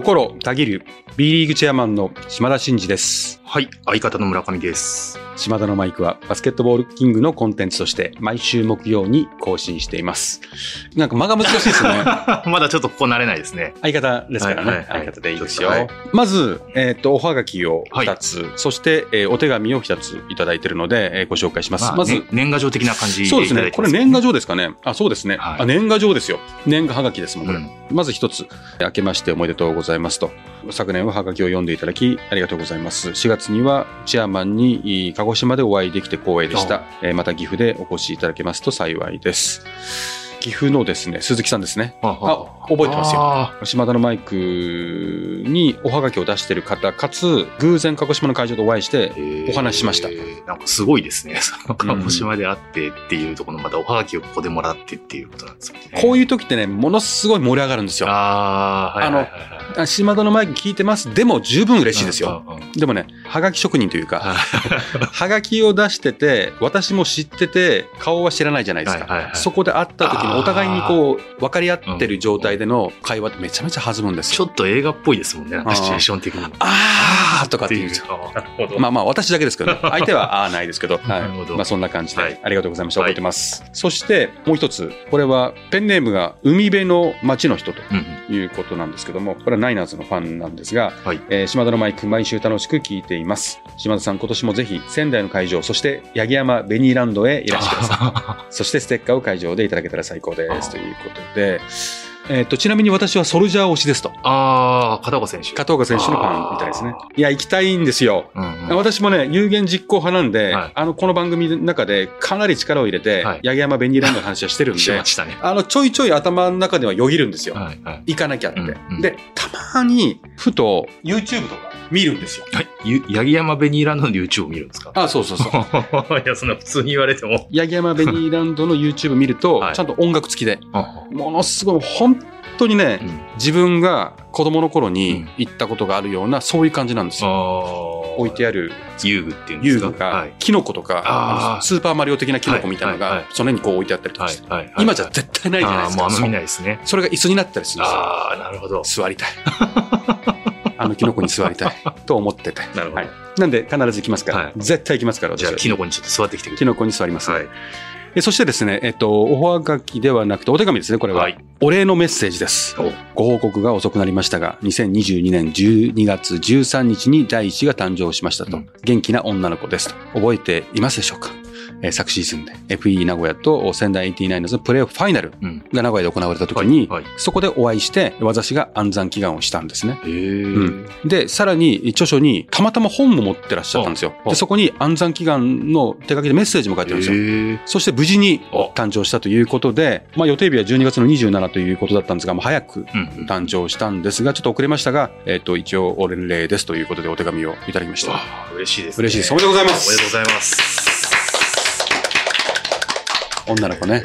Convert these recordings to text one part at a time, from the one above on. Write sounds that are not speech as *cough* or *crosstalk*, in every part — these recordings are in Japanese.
心たぎる B リーグチェアマンの島田真二です。はい、相方の村上です。島田のマイクはバスケットボールキングのコンテンツとして毎週木曜に更新しています。なんか間が難しいですね。*laughs* まだちょっとここ慣れないですね。相方ですからね。はいはいはい相方でいいですよ。はいまず、えっ、と、おはがきを2つ、そして、えーお手紙を2ついただいているので、えーご紹介します。まあ、まず、ね年賀状的な感じそうですね。これ年賀状ですかね。あ、そうですね。はいあ、年賀状ですよ。年賀はがきですもん、これ。うんまず一つ、明けましておめでとうございますと。昨年ははがきを読んでいただき、ありがとうございます。4月にはチェアマンにい鹿児島でお会いできて光栄でした。えーまた岐阜でお越しいただけますと幸いです。岐阜のですね、鈴木さんですね。ああ、覚えてますよ。あ島田のマイクにおはがきを出している方、かつ、偶然鹿児島の会場でお会いして、ーお話ししましたえーなんかすごいですね。*laughs* 鹿児島で会ってっていうところのまたおはがきをここでもらってっていうことなんですよね。こういう。時ってね、ものすごい盛り上がるんですよ。ああ、はいはい。あ島田のマイク聞いてます。でも十分嬉しいですよ。でもね、はがき職人というか、は *laughs* *laughs* はがきを出してて、私も知ってて、顔は知らないじゃないですか。そこで会った時にお互いにこう、分かり合ってる状態での会話ってめちゃめちゃ弾むんですよ。ちょっと映画っぽいですもんね。なんかシチュエーション的に。あーとかって言うんですよ。あーなるほど。まあまあ私だけですけどね。*laughs* 相手はああないですけど。なるほどはい。まあそんな感じで、はいありがとうございました。はい覚えてます。そしてもう一つ。これはペンネームが海辺の町の人ということなんですけども、これはナイナーズのファンなんですが、はいえー島田のマイク毎週楽しく聞いています。島田さん今年もぜひ仙台の会場、そして八木山ベニーランドへいらしてください。*laughs* そしてステッカーを会場でいただけたら最高です。あということで、えっ、と、ちなみに私はソルジャー推しですと。ああ、片岡選手。加藤岡選手のファンみたいですね。いや、行きたいんですよ。うんうん私もね、有言実行派なんで、はいあの、この番組の中でかなり力を入れて、はい八木山ベニーランドの話はしてるんで *laughs* しま、したね。あの、ちょいちょい頭の中ではよぎるんですよ。はいはい。行かなきゃって。うんうんで、たまに、ふと、YouTube とか見るんですよ。はい。ゆ八木山ベニーランドの YouTube を見るんですか？あ、そうそうそう。*laughs* いや、そんな普通に言われても。八木山ベニーランドの YouTube 見ると、*laughs* はいちゃんと音楽付きで、あものすごい、本当にね、うん自分が子供の頃うにん行ったことがあるような、そういう感じなんですよ。置いてある。る遊具っていうんですか？遊具がはい。キノコとか、スーパーマリオ的なキノコみたいなのはいはいはいが、その辺にこう置いてあったりとかして、はいはいはい。今じゃ絶対ないじゃないですか。あーもうあんま見ないですね。それが椅子になったりするんですよ。ああ、なるほど。座りたい。*laughs* あのキノコに座りたいと思ってて。*laughs* なるほどはい。なんで必ず行きますから、はい絶対行きますから、私じゃあ、はキノコにちょっと座ってきてくれキノコに座ります、はい。えそしてですね、えっと、おはがきではなくて、お手紙ですね、これは。はいお礼のメッセージです。おご報告が遅くなりましたが、2022年12月13日に第一が誕生しましたと。うん元気な女の子ですと。覚えていますでしょうか？えー昨シーズンで FE 名古屋と仙台 89ers のプレーオフファイナルうん。が名古屋で行われた時に、はい。そこでお会いして、私が暗算祈願をしたんですね。うんで、さらに著書にたまたま本も持ってらっしゃったんですよ。あで、そこに暗算祈願の手書きでメッセージも書いてるんですよ。そして無事にあ誕生したということで、まあ予定日は12月の27ということだったんですが、もう早くうんうん。誕生したんですが、ちょっと遅れましたが、えっ、と、一応お礼ですということでお手紙をいただきました。嬉しいですね。嬉しいです。おめでとうございます。おめでとうございます。女の子ね。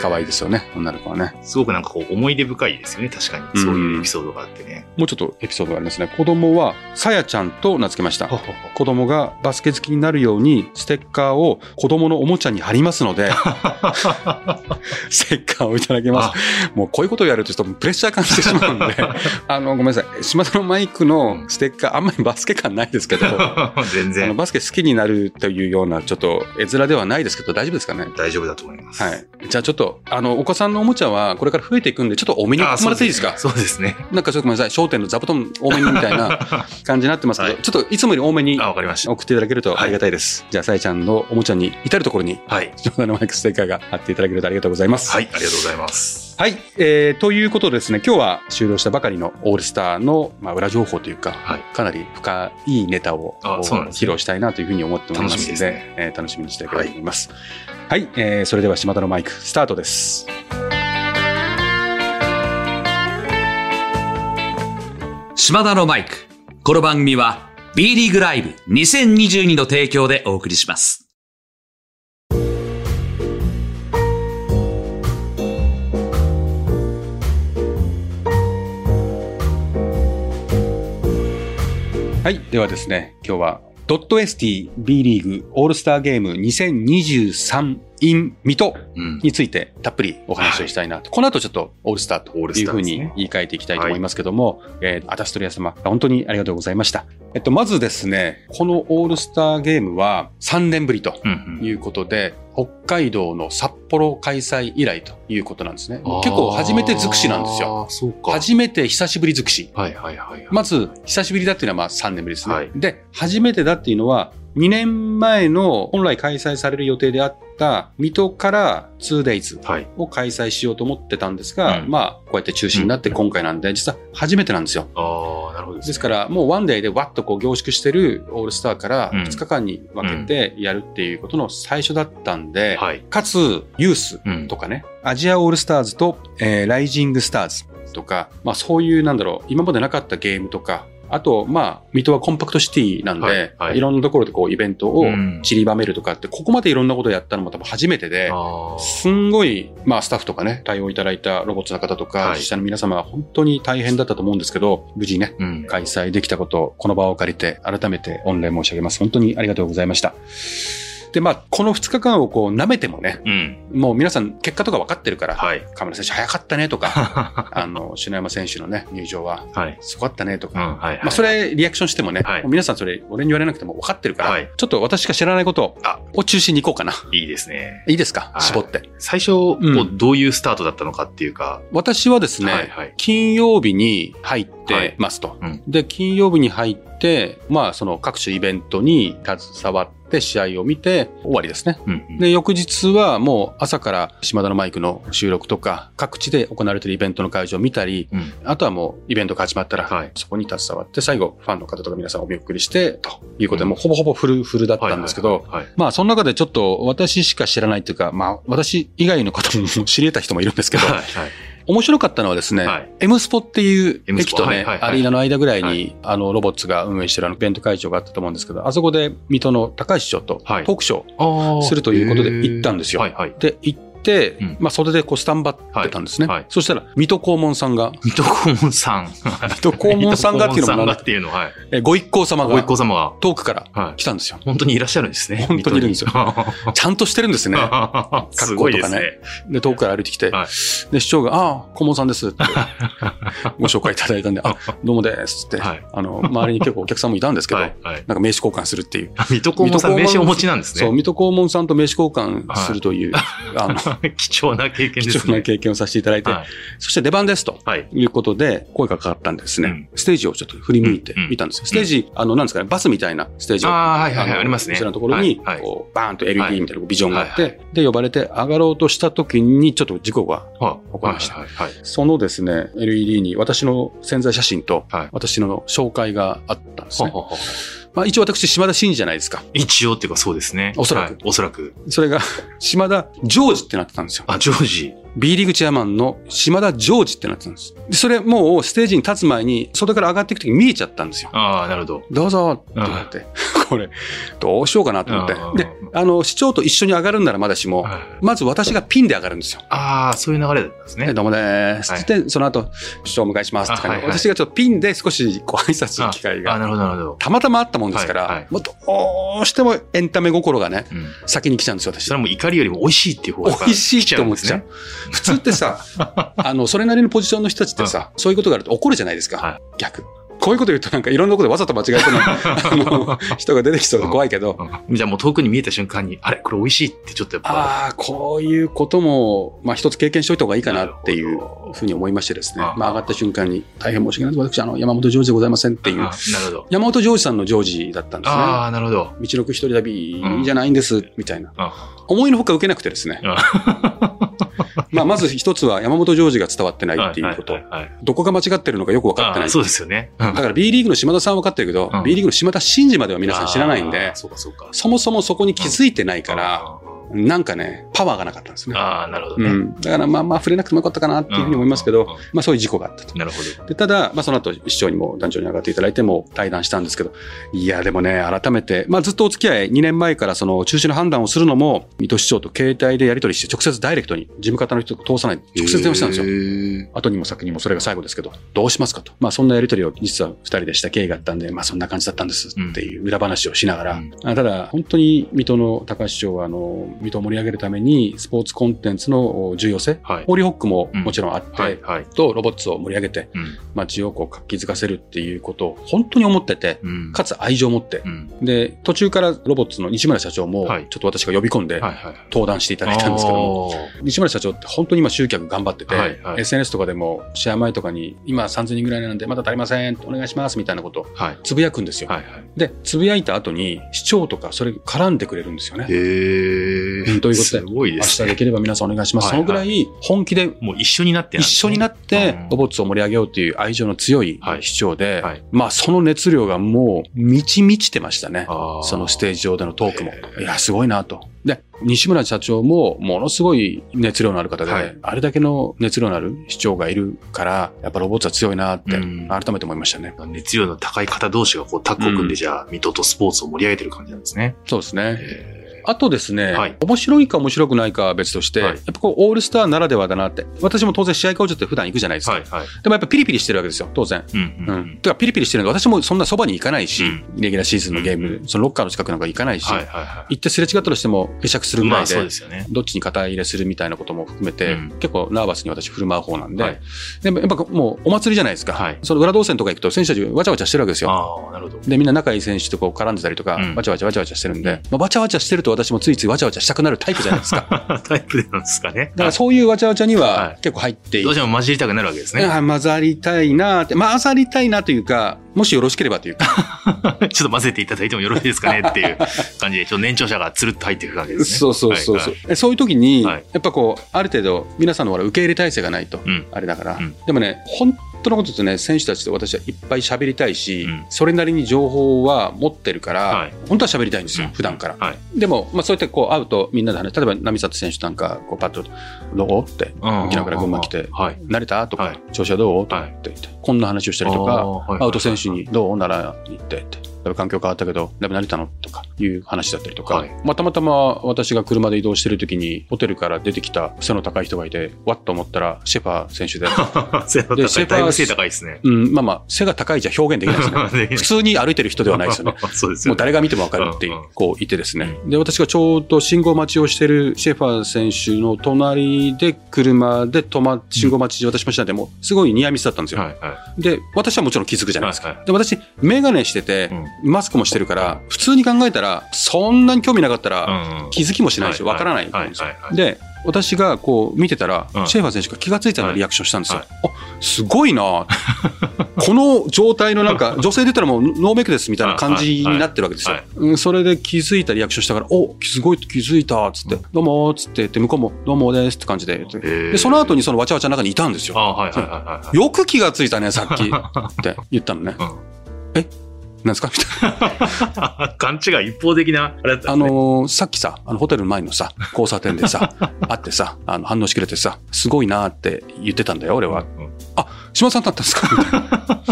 可愛いですよね。女の子はね。すごくなんかこう思い出深いですよね。確かに。そういうエピソードがあってね。もうちょっとエピソードがありますね。子供は、さやちゃんと名付けました。子供がバスケ好きになるように、ステッカーを子供のおもちゃに貼りますので、*laughs* ステッカーをいただけます。もうこういうことをやるとちょっとプレッシャー感じてしまうんで、*laughs* あの、ごめんなさい。島田のマイクのステッカー、あんまりバスケ感ないですけど、*laughs* 全然バスケ好きになるというような、ちょっと絵面ではないですけど、大丈夫ですかね？大丈夫だと思います。はい。じゃあちょっと、あの、お子さんのおもちゃはこれから増えていくんで、ちょっと多めに送ってもらっていいですかそうですね。なんかちょっとごめんなさい。商店の座布団多めにみたいな *laughs* 感じになってますけど、はいちょっといつもより多めにあ、わかりました。送っていただけるとありがたいです。じゃあ、さえちゃんのおもちゃに至るところに、はい。島田のマイクステッカーが貼っていただけるとありがとうございます。はい。ありがとうございます。はい。えー、ということでですね、今日は終了したばかりのオールスターの、まあ、裏情報というか、はいかなり深いネタをね披露したいなというふうに思っておりますので、楽しみにしていただければと思います。はい、えー、それでは島田のマイク、スタートです。島田のマイク。この番組は B リーグライブ2022の提供でお送りします。はい。ではですね、今日はドット ST B リーグオールスターゲーム2023 in 水戸うん。についてたっぷりお話をしたいなと。この後ちょっとオールスターというふうに言い換えていきたいと思いますけども、えーアタストリア様、本当にありがとうございました。えっと、まずですね、このオールスターゲームは3年ぶりとうんうん。いうことで、北海道の札幌開催以来ということなんですね。結構初めて尽くしなんですよ。。初めて久しぶり尽くし。はいはいはいはい。まず、久しぶりだっていうのはまあ3年ぶりですね。はいで、初めてだっていうのは、2年前の本来開催される予定であった水戸から 2days はい。を開催しようと思ってたんですが、うんまあ、こうやって中止になって今回なんで、実は初めてなんですよ。ああ、なるほどですね。ですから、もうワンデーでわっとこう凝縮してるオールスターからうん2日間に分けてやるっていうことの最初だったんで、はい。かつ、ユースうんとかね、アジアオールスターズと、えーライジングスターズとか、まあそういうなんだろう、今までなかったゲームとか、あと、まあ、水戸はコンパクトシティなんで、はいはいいろんなところでこうイベントをうん散りばめるとかって、ここまでいろんなことをやったのも多分初めてで。すんごい、まあ、スタッフとかね、対応いただいたロボットの方とか、はい実際の皆様は本当に大変だったと思うんですけど、無事ね、うん。開催できたこと、この場を借りて、改めて御礼申し上げます。本当にありがとうございました。で、まあ、この2日間をこう、舐めてもね、うん。もう皆さん結果とか分かってるから、はい。河村選手早かったねとか、*laughs* あの、篠山選手のね、入場ははい。すごかったねとうん。か、はい。まあ、それ、リアクションしてもね、はいもう皆さんそれ、俺に言われなくても分かってるから、はいちょっと私しか知らないことあを中心に行こうかな。いいですね。いいですか？はい絞って。最初、こうどういうスタートだったのかっていうか。私はですね、はいはい。金曜日に入ってますと。うんで、金曜日に入って、まあ、その各種イベントに携わって試合を見て終わりですね。うんうん。で、翌日はもう朝から島田のマイクの収録とか、各地で行われているイベントの会場を見たり、うん。あとはもうイベントが始まったら、はいそこに携わって、最後、ファンの方とか皆さんお見送りして、ということで、もうほぼほぼフルフルだったんですけど。まあ、その中でちょっと私しか知らないというか、まあ、私以外の方も知り得た人もいるんですけど、はい。はい。面白かったのはですね、はい M スポっていう駅とね、はいはいはいアリーナの間ぐらいに、はいあの、ロボッツが運営してるあの、イベント会場があったと思うんですけど、あそこで水戸の高橋市長とトはいークショー。するということで行ったんですよはいはい。で、行って、うんまあ、それでこう、スタンバってたんですね。はいはいそしたら、水戸黄門さんが、水戸黄門さん。水戸黄門さんがっていうのもなんだ水戸黄門さんがっていうのは、はい。えご一行様ご一が行様が、遠くからはい。来たんですよ。本当にいらっしゃるんですね。本当にいるんですよよ。ちゃんとしてるんですね。*laughs* すごいですね。で、遠くから歩いてきて、はいで、市長が、ああ、黄門さんですって、*laughs* ご紹介いただいたんで、あ、どうもですって、はいあの、周りに結構お客さんもいたんですけど、はい。はい。なんか名刺交換するっていう。水戸黄門さん名刺をお持ちなんですそう、ね。水戸黄門さんと名刺交換するという、あの、*laughs* 貴重な経験ですね。貴重な経験をさせていただいて、はい。そして出番ですと。はい。いうことで、声がかかったんでですね、うんステージをちょっと振り向いてうんうん見たんですよ。ステージ、あの、なんですかね、バスみたいなステージを。ああ、はいはいはい、のありますね。後ろのところに、はいはいこう、バーンと LED みたいなビジョンがあって、で、呼ばれて上がろうとした時に、ちょっと事故がはい起こりました。そのですね、LED に私の潜在写真とはい、私の紹介があったんですね。ほうほうほうまあ一応私、島田真二じゃないですか。一応っていうかそうですね。おそらくはいおそらく。それが、*laughs* 島田ジョージってなってたんですよ。あ、ジョージ。B リーグチェアマンの島田ジョージってなってたんです。でそれもうステージに立つ前に、外から上がっていくときに見えちゃったんですよ。ああ、なるほど。どうぞって言われて、*laughs* これ、どうしようかなと思ってうん。で、あの、市長と一緒に上がるんならまだしも、はいまず私がピンで上がるんですよ。ああ、そういう流れだったんですね。えどうもでーす。はいってて、その後、市長をお迎えしますって感じ私がちょっとピンで少しこう挨拶する機会ああ、が、なるほど、なるほど。たまたまあったもんですから、もうどうしてもエンタメ心がね、うん。先に来ちゃうんですよ、私それ。はもう怒りよりも美味しいっていう方が美味しいって思っちゃう。普通ってさ、*laughs* あの、それなりのポジションの人たちってさ、そういうことがあると怒るじゃないですか。は逆。こういうこと言うとなんかいろんなことでわざと間違えてないあの人が出てきそうで怖いけど、うんじゃあもう遠くに見えた瞬間に、あれこれ美味しいってちょっとやっぱ。ああ、こういうことも、まあ一つ経験しておいた方がいいかなっていうふうに思いましてですね。あまあ上がった瞬間に、大変申し訳ないです。私、あの、山本ジョージでございませんっていうあ。なるほど。山本ジョージさんのジョージだったんですね。ああ、なるほど。道のく一人旅じゃないんです、みたいな。あ思いのほか受けなくてですね。*laughs* まあまず一つは山本ジョージが伝わってないっていうこと。どこが間違ってるのかよく分かってない。そうですよね。うん。だから B リーグの島田さんは分かってるけど、うん。B リーグの島田真二までは皆さん知らないんでそもそもそこに気づいてないから、あなんかね、パワーがなかったんですね。ああ、なるほどね。うん。だからまあまあ触れなくてもよかったかなっていうふうに思いますけど、うんうんうんまあそういう事故があったと。なるほど。でただ、まあその後、市長にも団長に上がっていただいても対談したんですけど、いや、でもね、改めて、まあずっとお付き合い、2年前からその中止の判断をするのも、水戸市長と携帯でやり取りして、直接ダイレクトに事務方の人と通さない、直接電話したんですよ。よ。後にも先にもそれが最後ですけど、どうしますかと。まあそんなやり取りを実は二人でした経緯があったんで、まあそんな感じだったんですっていう裏話をしながら、うんあただ本当に水戸の高橋市長は、あの、水戸を盛り上げるためにスポーツコンテンツの重要性、はい。ホーリーホックももちろんあって、はい。はい。とロボッツを盛り上げてうん。街をこう活気づかせるっていうことを本当に思ってて、うん。かつ愛情を持ってう、ん。で、途中からロボッツの西村社長も、はいちょっと私が呼び込んで。登壇していただいたんですけども、あ西村社長って本当に今集客頑張ってて、はいはい SNS とかでも試合前とかに今3000人ぐらいなんでまだ足りません、お願いしますみたいなことを。つぶやくんですよ。はい。はい。で、つぶやいた後に市長とかそれ絡んでくれるんですよね。へえ。うんということでで。明日できれば皆さんお願いします。はいそのぐらい本気でもう一緒になってなん一緒になってうんロボッツを盛り上げようっていう愛情の強いはい市長で、はいまあその熱量がもう満ち満ちてましたね。そのステージ上でのトークもいや、すごいなと。で、西村社長もものすごい熱量のある方で、はいあれだけの熱量のある市長がいるから、やっぱロボットは強いなってうん改めて思いましたね。熱量の高い方同士がこうタッグを組んで、じゃあ、水戸とスポーツを盛り上げてる感じなんですね。そうですね。へあとですね、はい面白いか面白くないかは別として、はいやっぱこうオールスターならではだなって。私も当然試合会場って普段行くじゃないですか。ーはい。はい。でもやっぱピリピリしてるわけですよ、当然。うん。ううんん。てかピリピリしてるんで、私もそんなそばに行かないし、うんレギュラーシーズンのゲーム、うんそのロッカーの近くなんか行かないし、はい。はい。は行ってすれ違ったとしても会釈するい。ぐらいで。どっちに肩入れするみたいなことも含めて、うん結構ナーバスに私振る舞う方なんで、はいでもやっぱもうお祭りじゃないですか。はいその裏動線とか行くと選手たちわちゃわちゃしてるわけですよ。ああ、なるほど。で、みんな仲いい選手とこう絡んでたりとか、うんわちゃわちゃわちゃわちゃしてるんで、うんまあ、わちゃわちゃしてると私もついついわちゃわちゃしたくなるタイプじゃないですか。だ *laughs* かタイプでなんですかね。らそういうわちゃわちゃにははい。結構入って。いどうしても混じりたくなるわけですね。あ混ざりたいなって、混ざりたいなというか、もしよろしければというか、*laughs* ちょっと混ぜていただいてもよろしいですかねっていう感じで、ちょっと年長者がつるっと入っていくわけですね。そうそうそうそう、はいはい。えそういう時に、はい。やっぱこう、ある程度皆さんの受け入れ体制がないと、うん。あれだから、うん。でもね、本当のこと言うとね、選手たちと私はいっぱい喋りたいし、うんそれなりに情報は持ってるから、はい本当は喋りたいんですよ、うん普段から。はい。でも、まあ、そうやってこう会うとみんなで話例えば波里選手なんかこうパッと「どう?」ってうん沖縄から群馬来てはい。「慣れた?」とか、はい調子はどう?」とかはいって言って、こんな話をしたりとか、アウト選手に「どう？奈良に行って」って。だいぶ環境変わったけど、だいぶ慣れたのとかいう話だったりとか、はいまあ、たまたま私が車で移動してる時にホテルから出てきた背の高い人がいて、わっと思ったらシェファー選手で、*laughs* 背の高い。でシェパーだいぶ背高いですね。うん、まあまあ背が高いじゃ表現できないですね。*laughs* で普通に歩いてる人ではないですよね。*laughs* そうですよね。もう誰が見ても分かるっていううんうん、こういてですね。で、私がちょうど信号待ちをしてるシェファー選手の隣で車で止ま、信号待ち私もしたんで、もうすごいニアミスだったんですよ。はいはで、私はもちろん気づくじゃないですか。はいはで、私、メガネしてて、マスクもしてるから、普通に考えたら、そんなに興味なかったい。ら、気づきもしないし、はいわからないんですよ。で、私がこう見てたら、うん。シェファー選手が気がついたようなリアクションしたんですよ。はい。あ、すごいな。*laughs* この状態のなんか、*laughs* 女性出たらもうノーメイクですみたいな感じになってるわけですよ。それで気づいたリアクションしたから、おすごい気づいたっつって、どうもーっつって言って、向こうもどうもですって感じでで、その後にそのわちゃわちゃの中にいたんですよ。よく気がついたね、さっき。って言ったのね。うんなんですか？みたいな。*laughs* 勘違い一方的な、あれだったねのーさっきさ、あの、ホテルの前のさ、交差点でさ、*laughs* 会ってさ、あの、反応してくれてさ、すごいなーって言ってたんだよ、俺は。うん島田さんだったんですか？みたいな。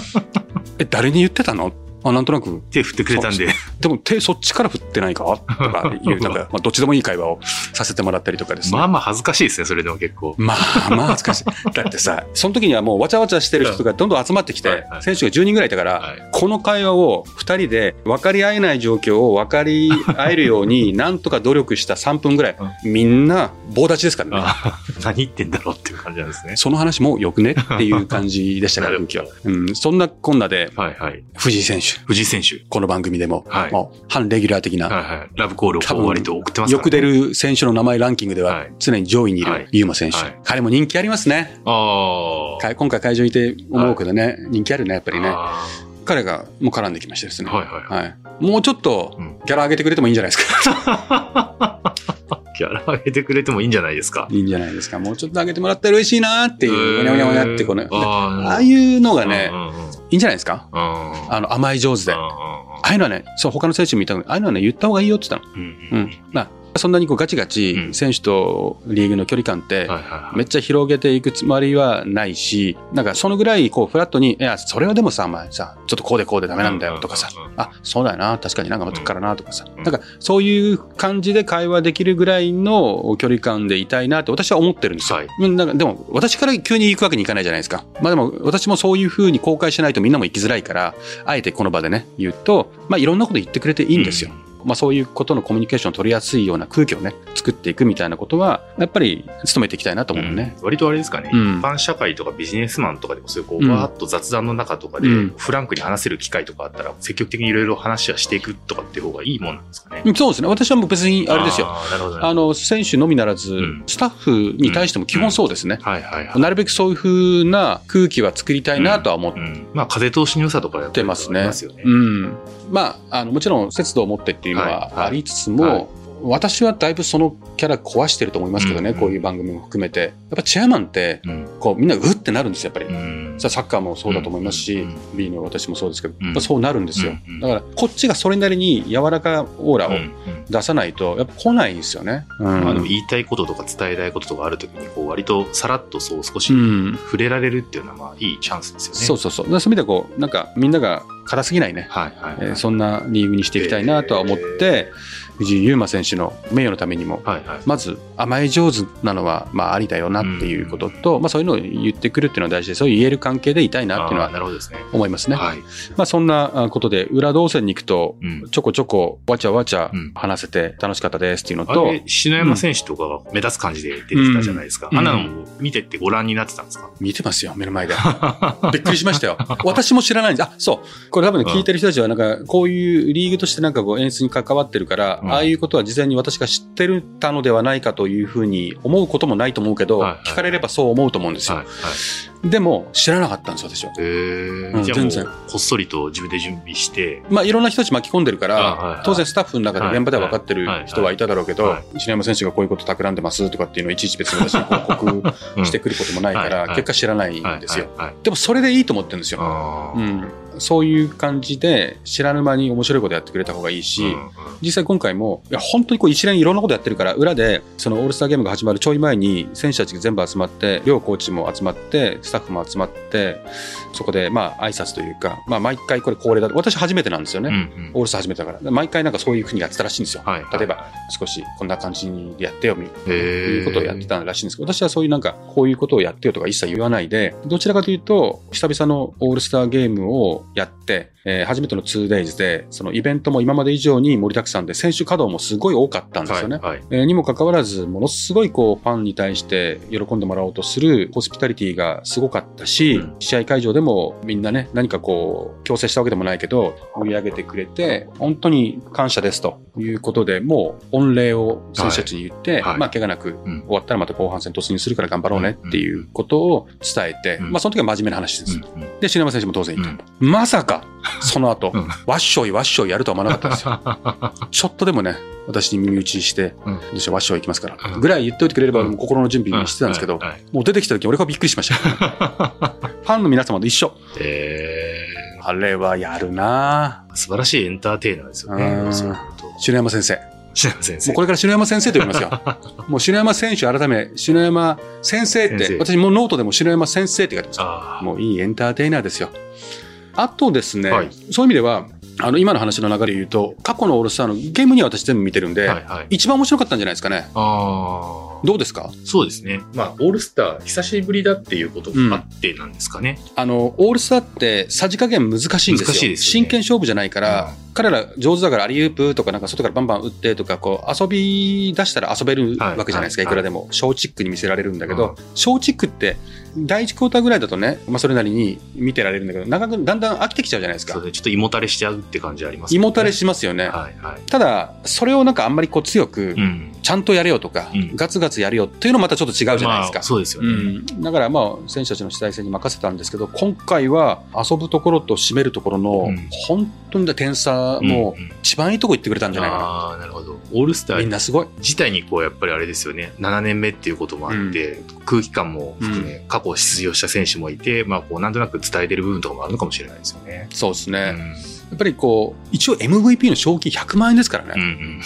*laughs* え、誰に言ってたの？あ、なんとなく、手振ってくれたんで。でも手そっちから振ってないか？とかいう、なんか、*laughs* まあ、どっちでもいい会話をさせてもらったりとかですね。まあまあ恥ずかしいですね、それでも結構。まあまあ恥ずかしい。*laughs* だってさ、その時にはもうわちゃわちゃしてる人がどんどん集まってきてはいは、い選手が10人ぐらいいたから、はいこの会話を2人で分かり合えない状況を分かり合えるように、*laughs* なんとか努力した3分ぐらい、みんな棒立ちですからね。あ何言ってんだろうっていう感じなんですね。その話もよくね？っていう感じでしたから、なるほど空気は。うん、そんなこんなで、はいはい。藤井選手、藤井選手。この番組でも、はいもう半レギュラー的な、はいはい。ラブコールを割と送ってますねよく出。る選手の名前ランキングでははい常に上位にいはいるユーマ選手、はい彼も人気ありますね。ああ。か今回会場にいて思うけどね、人気あるね、やっぱりね。あ彼がもう絡んできましてですね。ーはいはいはい。はい。もうちょっとうんギャラ上げてくれてもいいんじゃないですか。*laughs* ギャラ上げてくれてもいいんじゃないですか。いいんじゃないですか。もうちょっと上げてもらったら嬉しいなっていう、おにゃおにゃおにゃってこの、ああいうのがねう、んうんうんいいんじゃないですか？うんあの、甘い上手で。あうんあいうのはね、そう、他の選手も言ったのに、ああいうのはね、言った方がいいよって言ったの。うんうん。まあ、そんなにこうガチガチうん選手とリーグの距離感って。めっちゃ広げていくつもりはないし、なんかそのぐらいこうフラットに、いや、それはでもさ、お前さ、ちょっとこうでこうでダメなんだよとかさうんうんうんう、んあ、そうだよな、確かになんか持ってくからなとかさ、うんなんかそういう感じで会話できるぐらいの距離感でいたいなって私は思ってるんですよ。はいうんなんかでも私から急に行くわけにいかないじゃないですか。まあでも私もそういうふうに公開しないとみんなも行きづらいから、あえてこの場でね、言うと、まあいろんなこと言ってくれていいんですよ。まあそういうことのコミュニケーションを取りやすいような空気をね、作っていくみたいなことは、やっぱり努めていきたいなと思うね。うん割とあれですかね、うん一般社会とかビジネスマンとかでもそういうこう、うんわーっと雑談の中とかでうんフランクに話せる機会とかあったら積極的にいろいろ話はしていくとかっていう方がいいもんなんですかね。うんそうですね。私はもう別にあれですよ。あの、選手のみならずん、スタッフに対しても基本そうですね。なるべくそういう風な空気は作りたいなとは思っうん、まあ風通しの良さとかやってますね。ますよね。うん。まあ、あの、もちろん節度を持ってっていうのははいはい。ありつつも、はい。私はだいぶそのキャラ壊してると思いますけどね、うんうん。こういう番組も含めて。やっぱチェアマンって、うん。こう、みんなうってなるんですよ、やっぱり。うん。サッカーもそうだと思いますし、うん B の私もそうですけど、うん。そうなるんですよ、うんうん。だからこっちがそれなりに柔らかオーラをうんうん。出さないとやっぱ来ないんですよね。あ、でも言いたいこととか伝えたいこととかあるときにこう割とさらっとそう少しうん。触れられるっていうのはまあいいチャンスですよね。そうそうそう。そういう意味ではこう、なんかみんなが硬すぎないね、はいはい、えーそんなリーグにしていきたいなとは思って、藤井優馬選手の名誉のためにも、はいはい。まず甘え上手なのはまあありだよなっていうことと、まあそういうのを言ってくるっていうのは大事で、そういう言える関係でいたいなっていうのはるほどですね。思いますね。はい。まあそんなあことで、裏動線に行くと、うん。ちょこちょこわちゃわちゃうん話せて楽しかったですっていうのと、篠山選手とかが目立つ感じで出てきたじゃないですか。うんあんなのも見てってご覧になってたんですか、見てますよ、目の前で。*laughs* びっくりしましたよ。私も知らないんです。あ、そう。これ多分聞いてる人たちは、なんか、こういうリーグとしてなんかこう演出に関わってるから、うんああいうことは事前に私が知ってるたのではないかというふうに思うこともないと思うけど、はい。はい聞かれればそう思うと思うんですよ。はい。はい。でも、知らなかったんです、私は。へーうん全然。こっそりと自分で準備して、まあ、いろんな人たち巻き込んでるから、あはいはい。当然スタッフの中で現場では分かってる人はいただろうけど篠山選手がこういうこと企んでますとかっていうのをいちいち別に私に報告うんしてくることもないから、はい。はい。結果知らないんはい。ですよ。でもそれでいいと思ってるんですよ。うん、そういう感じで知らぬ間に面白いことやってくれた方がいいし、うんうん。実際今回もいや本当にこう一連いろんなことやってるから裏でそのオールスターゲームが始まるちょい前に選手たちが全部集まって両コーチも集まってスタッフも集まってそこでまあ挨拶というか、まあ、毎回これ恒例だ私初めてなんですよね、うんうん。オールスター初めてだから。毎回なんかそういうふうにやってたらしいんですよ、はい例えば少しこんな感じにやってよみへーいうことをやってたらしいんですけど私はそういうなんかこういうことをやってよとか一切言わないでどちらかというと久々のオールスターゲームをやって、えー初めての 2days でそのイベントも今まで以上に盛りだくさんで選手稼働もすごい多かったんですよね。はいはい。えーにもかかわらず、ものすごいこうファンに対して喜んでもらおうとするホスピタリティがすごかったし、うん。試合会場でもみんなね、何かこう、強制したわけでもないけど、盛り上げてくれて、本当に感謝ですということで、もう御礼を選手たちに言って、はいはい。まあ怪我なくうん。終わったらまた後半戦突入するから頑張ろうねっていうことを伝えて、うん。まあその時は真面目な話です。うんうん。で、篠山選手も当然言った。まさか、その後、うんわっしょいわっしょいやるとは思わなかったんですよ。*laughs* ちょっとでもね、私に耳打ちして、うんどうしよう、わっしょい行きますから、うんぐらい言っておいてくれれば、心の準備してたんですけど、もう出てきた時俺がびっくりしました。*laughs* ファンの皆様と一緒。えあれはやるなー素晴らしいエンターテイナーですようんね。篠山先生。篠山先生。もうこれから篠山先生と呼びますよ。*laughs* もう篠山選手改め、篠山先生って、私もうノートでも篠山先生って書いてます。もういいエンターテイナーですよ。あとですね、はいそういう意味では、あの、今の話の流れで言うと、過去のオールスターのゲームには私全部見てるんで、はいはい。一番面白かったんじゃないですかね。ああ。どうですか？そうですね。まあ、オールスター、久しぶりだっていうこともあってなんですかね。あの、オールスターってさじ加減難しいんですよ。ね真剣勝負じゃないから、うん彼ら上手だからアリウープとかなんか外からバンバン打ってとか、こう遊び出したら遊べるはいわけじゃないですか、はいいくらでも。ショーチックに見せられるんだけどうん、ショーチックって第一クォーターぐらいだとね、まあそれなりに見てられるんだけど、長くだんだん飽きてきちゃうじゃないですか。そうで、ちょっと胃もたれしちゃうって感じあります胃もたれししますよね。はいはい。ただ、それをなんかあんまりこう強く、うん。ちゃんとやれよとか、うんガツガツやるよっていうのもまたちょっと違うじゃないですまあか。そうですよね。うん、だからまあ選手たちの主体性に任せたんですけど今回は遊ぶところと締めるところのうん本当に点差もうんうん一番いいとこ行ってくれたんじゃないかああ、なるほど。オールスタな、みんーなすごい。自体にこう、やっぱりあれですよね。7年目っていうこともあって、空気感も含め、過去出場した選手もいて、まあ、こう、なんとなく伝えてる部分とかもあるのかもしれないですよね。そうですね。やっぱりこう、一応 MVP の賞金100万円ですからうんうね。ん。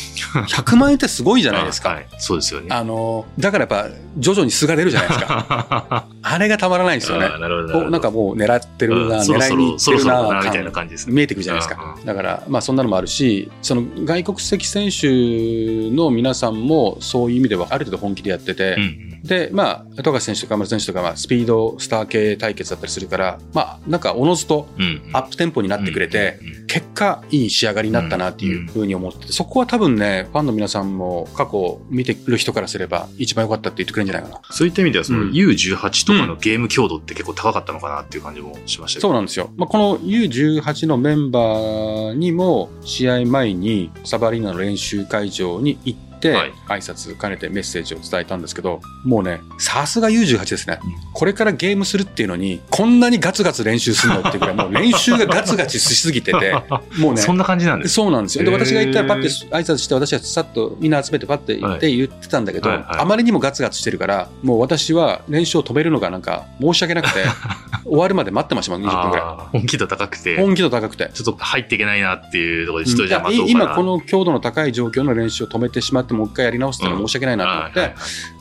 100万円ってすごいじゃないですか。はい。そうですよね。あの、だからやっぱ、徐々に素が出るじゃないですか。*laughs* あれがたまらないんですよねなるほど。こうなんかもう狙ってるな、うん狙いに行ろ、そろってるなみたいな感感じですね。見えてくるじゃないです。かだから、まあそんなのもあるし、その外国籍選手の皆さんもそういう意味ではある程度本気でやってて、うんうん。で、まあ、富樫選手とか丸選手とか、まあ、スピードスター系対決だったりするから、まあ、なんか、おのずとうんうん。アップテンポになってくれて、うんうんうん結果、いい仕上がりになったなっていうふうに思ってて、そこは多分ね、ファンの皆さんも過去見てる人からすれば、一番良かったって言ってくれるんじゃないかな。そういった意味では、そのうん。U18 とかのゲーム強度って結構高かったのかなっていう感じもしましたけど。そうなんですよ。まあ、この U18 のメンバーにも、試合前にサバリーナの練習会場に行って、はい挨拶兼ねてメッセージを伝えたんですけど、もうね、さすが U18 ですね。うんこれからゲームするっていうのに、こんなにガツガツ練習するのっていうぐらい、もう練習がガツガツしすぎてて、*laughs* もうね、そんな感じなんですそうなんですよ。で、私が行ったらパッて挨拶して、私はさっとみんな集めてパッて行って言ってたんだけど、はいはいはいあまりにもガツガツしてるから、もう私は練習を止めるのがなんか申し訳なくて、*laughs* 終わるまで待ってましたもん、20分ぐらあー本気度高くてい。、本気度高くて。ちょっと入っていけないなっていうところで人じゃ。今この強度の高い状況の練習を止めてしまってもう一回やり直すっていうのは申し訳ないなと思って、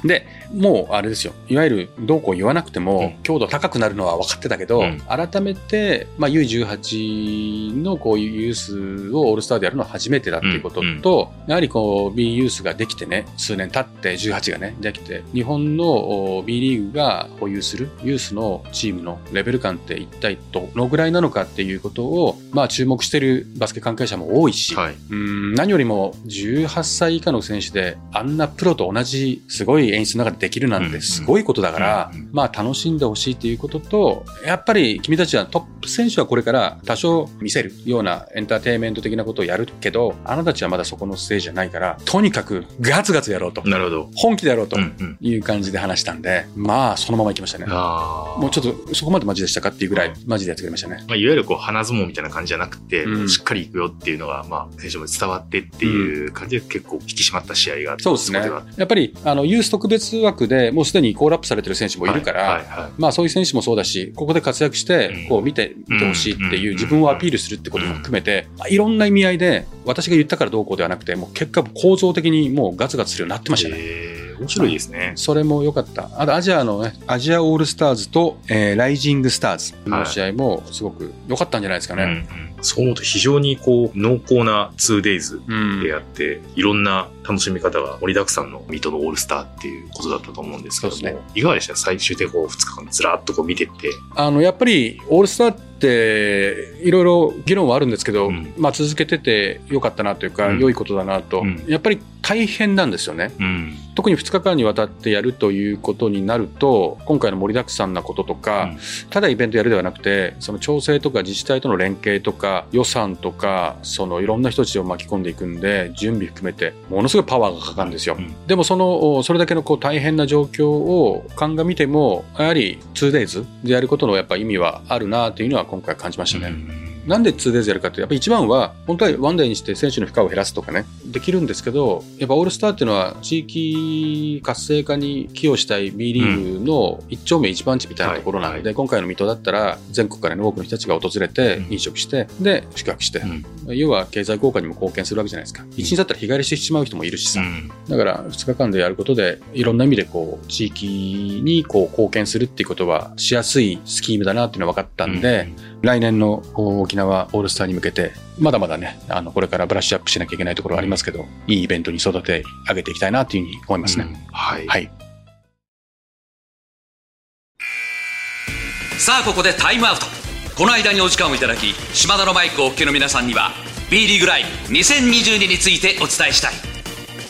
でもうあれですよ。いわゆるどうこう言わなくても、うん。強度高くなるのは分かってたけど、うん。改めて、まあ、U18 のこういうユースをオールスターでやるのは初めてだっていうことと、やはりこう B ユースができてね数年経って18がねできて日本のお B リーグが保有するユースのチームのレベル感って一体どのぐらいなのかっていうことを、まあ、注目してるバスケ関係者も多いし、はい。うん何よりも18歳以下の選手であんなプロと同じすごい演出の中でできるなんうんてすごいことだから、まあ楽しんでほしいということと、やっぱり君たちはトップ選手はこれから多少見せるようなエンターテインメント的なことをやるけど、あなたたちはまだそこのステージじゃないから、とにかくガツガツやろうと。なるほど。本気でやろうと。いう感じで話したんで、まあそのまま行きましたね。ああ。もうちょっとそこまでマジでしたかっていうぐらいマジでやってくれましたね。まあ、いわゆるこう鼻相撲みたいな感じじゃなくて、うんしっかりいくよっていうのが、まあ、選手も伝わってっていう感じで結構引き締まった試合がそうですね。やっぱり、あの、ユース特別枠でもうすでにコールアップされてる選手もいるから、はいはいはいまあそういう選手もそうだし、ここで活躍してうん、こう見て、見てほしいってうんいう自分をアピールするってことも含めて、いろんな意味合いで、私が言ったからどうこうではなくて、もう結果構造的にもうガツガツするようになってましたね。えー面白いですね。それも良かった。あとアジアのね、アジアオールスターズと、えーライジングスターズの試合もすごく良かったんじゃないですかね。うんうんそう思うと非常にこう濃厚な 2days うんであって、いろんな楽しみ方が盛りだくさんの水戸のオールスターっていうことだったと思うんですけども、そうですいかがでした？最終的にこう2日間ずらっとこう見てって。あの、やっぱりオールスターって、いろいろ議論はあるんですけど、うんまあ続けてて良かったなというか、うん良いことだなと、うんやっぱり大変なんですよね。うん。特に2日間にわたってやるということになると、今回の盛りだくさんなこととか、うんただイベントやるではなくて、その調整とか自治体との連携とか、予算とか、そのいろんな人たちを巻き込んでいくんで、準備含めて、ものすごいパワーがかかるんですよ。うんでもその、それだけのこう大変な状況を鑑みても、やはり 2days でやることのやっぱ意味はあるなというのは今回感じましたね。なんで 2days やるかって、やっぱり一番は、本当はワンデーにして選手の負荷を減らすとかね、できるんですけど、やっぱオールスターっていうのは、地域活性化に寄与したい B リーグの一丁目一番地みたいなところなので、はい今回の水戸だったら、全国からの多くの人たちが訪れてうん、飲食して、で、宿泊して、うん。要は経済効果にも貢献するわけじゃないですか。一日だったら日帰りしてしまう人もいるしさ、うん。だから2日間でやることで、いろんな意味でこう、地域にこう貢献するっていうことはしやすいスキームだなっていうのは分かったんで、来年の沖縄オールスターに向けて、まだまだね、あの、これからブラッシュアップしなきゃいけないところはありますけど、いいイベントに育て上げていきたいなというふうに思いますね。うんはい。はい。さあここでタイムアウトこの間にお時間をいただき島田のマイクをお聞きの皆さんには B リーグライブ2022についてお伝えしたい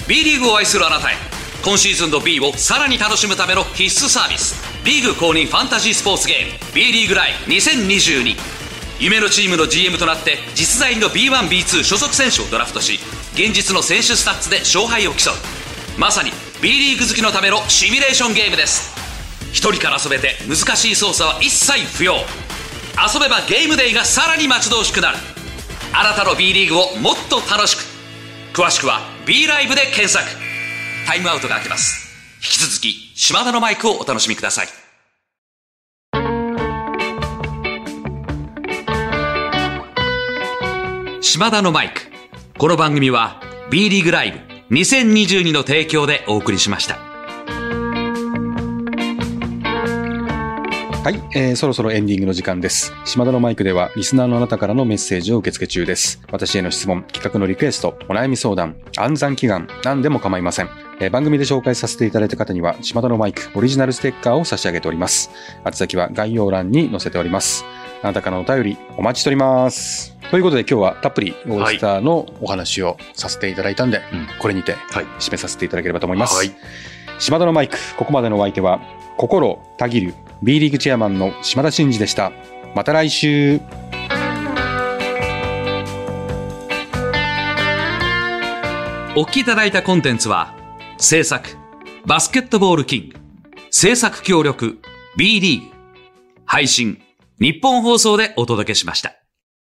B リーグを愛するあなたへ今シーズンの B をさらに楽しむための必須サービス B リーグ公認ファンタジースポーツゲーム B リーグライブ2022夢のチームの GM となって実在の B1B2 所属選手をドラフトし現実の選手スタッツで勝敗を競うまさに B リーグ好きのためのシミュレーションゲームです一人から遊べて難しい操作は一切不要遊べばゲームデイがさらに待ち遠しくなるあなたの B リーグをもっと楽しく詳しくは B ライブで検索タイムアウトが明けます引き続き島田のマイクをお楽しみください島田のマイク。この番組は B リーグライブ2022の提供でお送りしました。はい、えー、そろそろエンディングの時間です。島田のマイクでは、リスナーのあなたからのメッセージを受け付け中です。私への質問、企画のリクエスト、お悩み相談、暗算祈願、何でも構いません。えー番組で紹介させていただいた方には、島田のマイク、オリジナルステッカーを差し上げております。宛先は概要欄に載せております。あなたからのお便り、お待ちしております。ということで今日はたっぷりオールスターのお話をさせていただいたんで、うんこれにてはい。締めさせていただければと思います。はい。島田のマイク、ここまでのお相手は、心たぎる B リーグチェアマンの島田真二でした。また来週。お聞きいただいたコンテンツは、制作、バスケットボールキング、制作協力、B リーグ、配信、日本放送でお届けしました。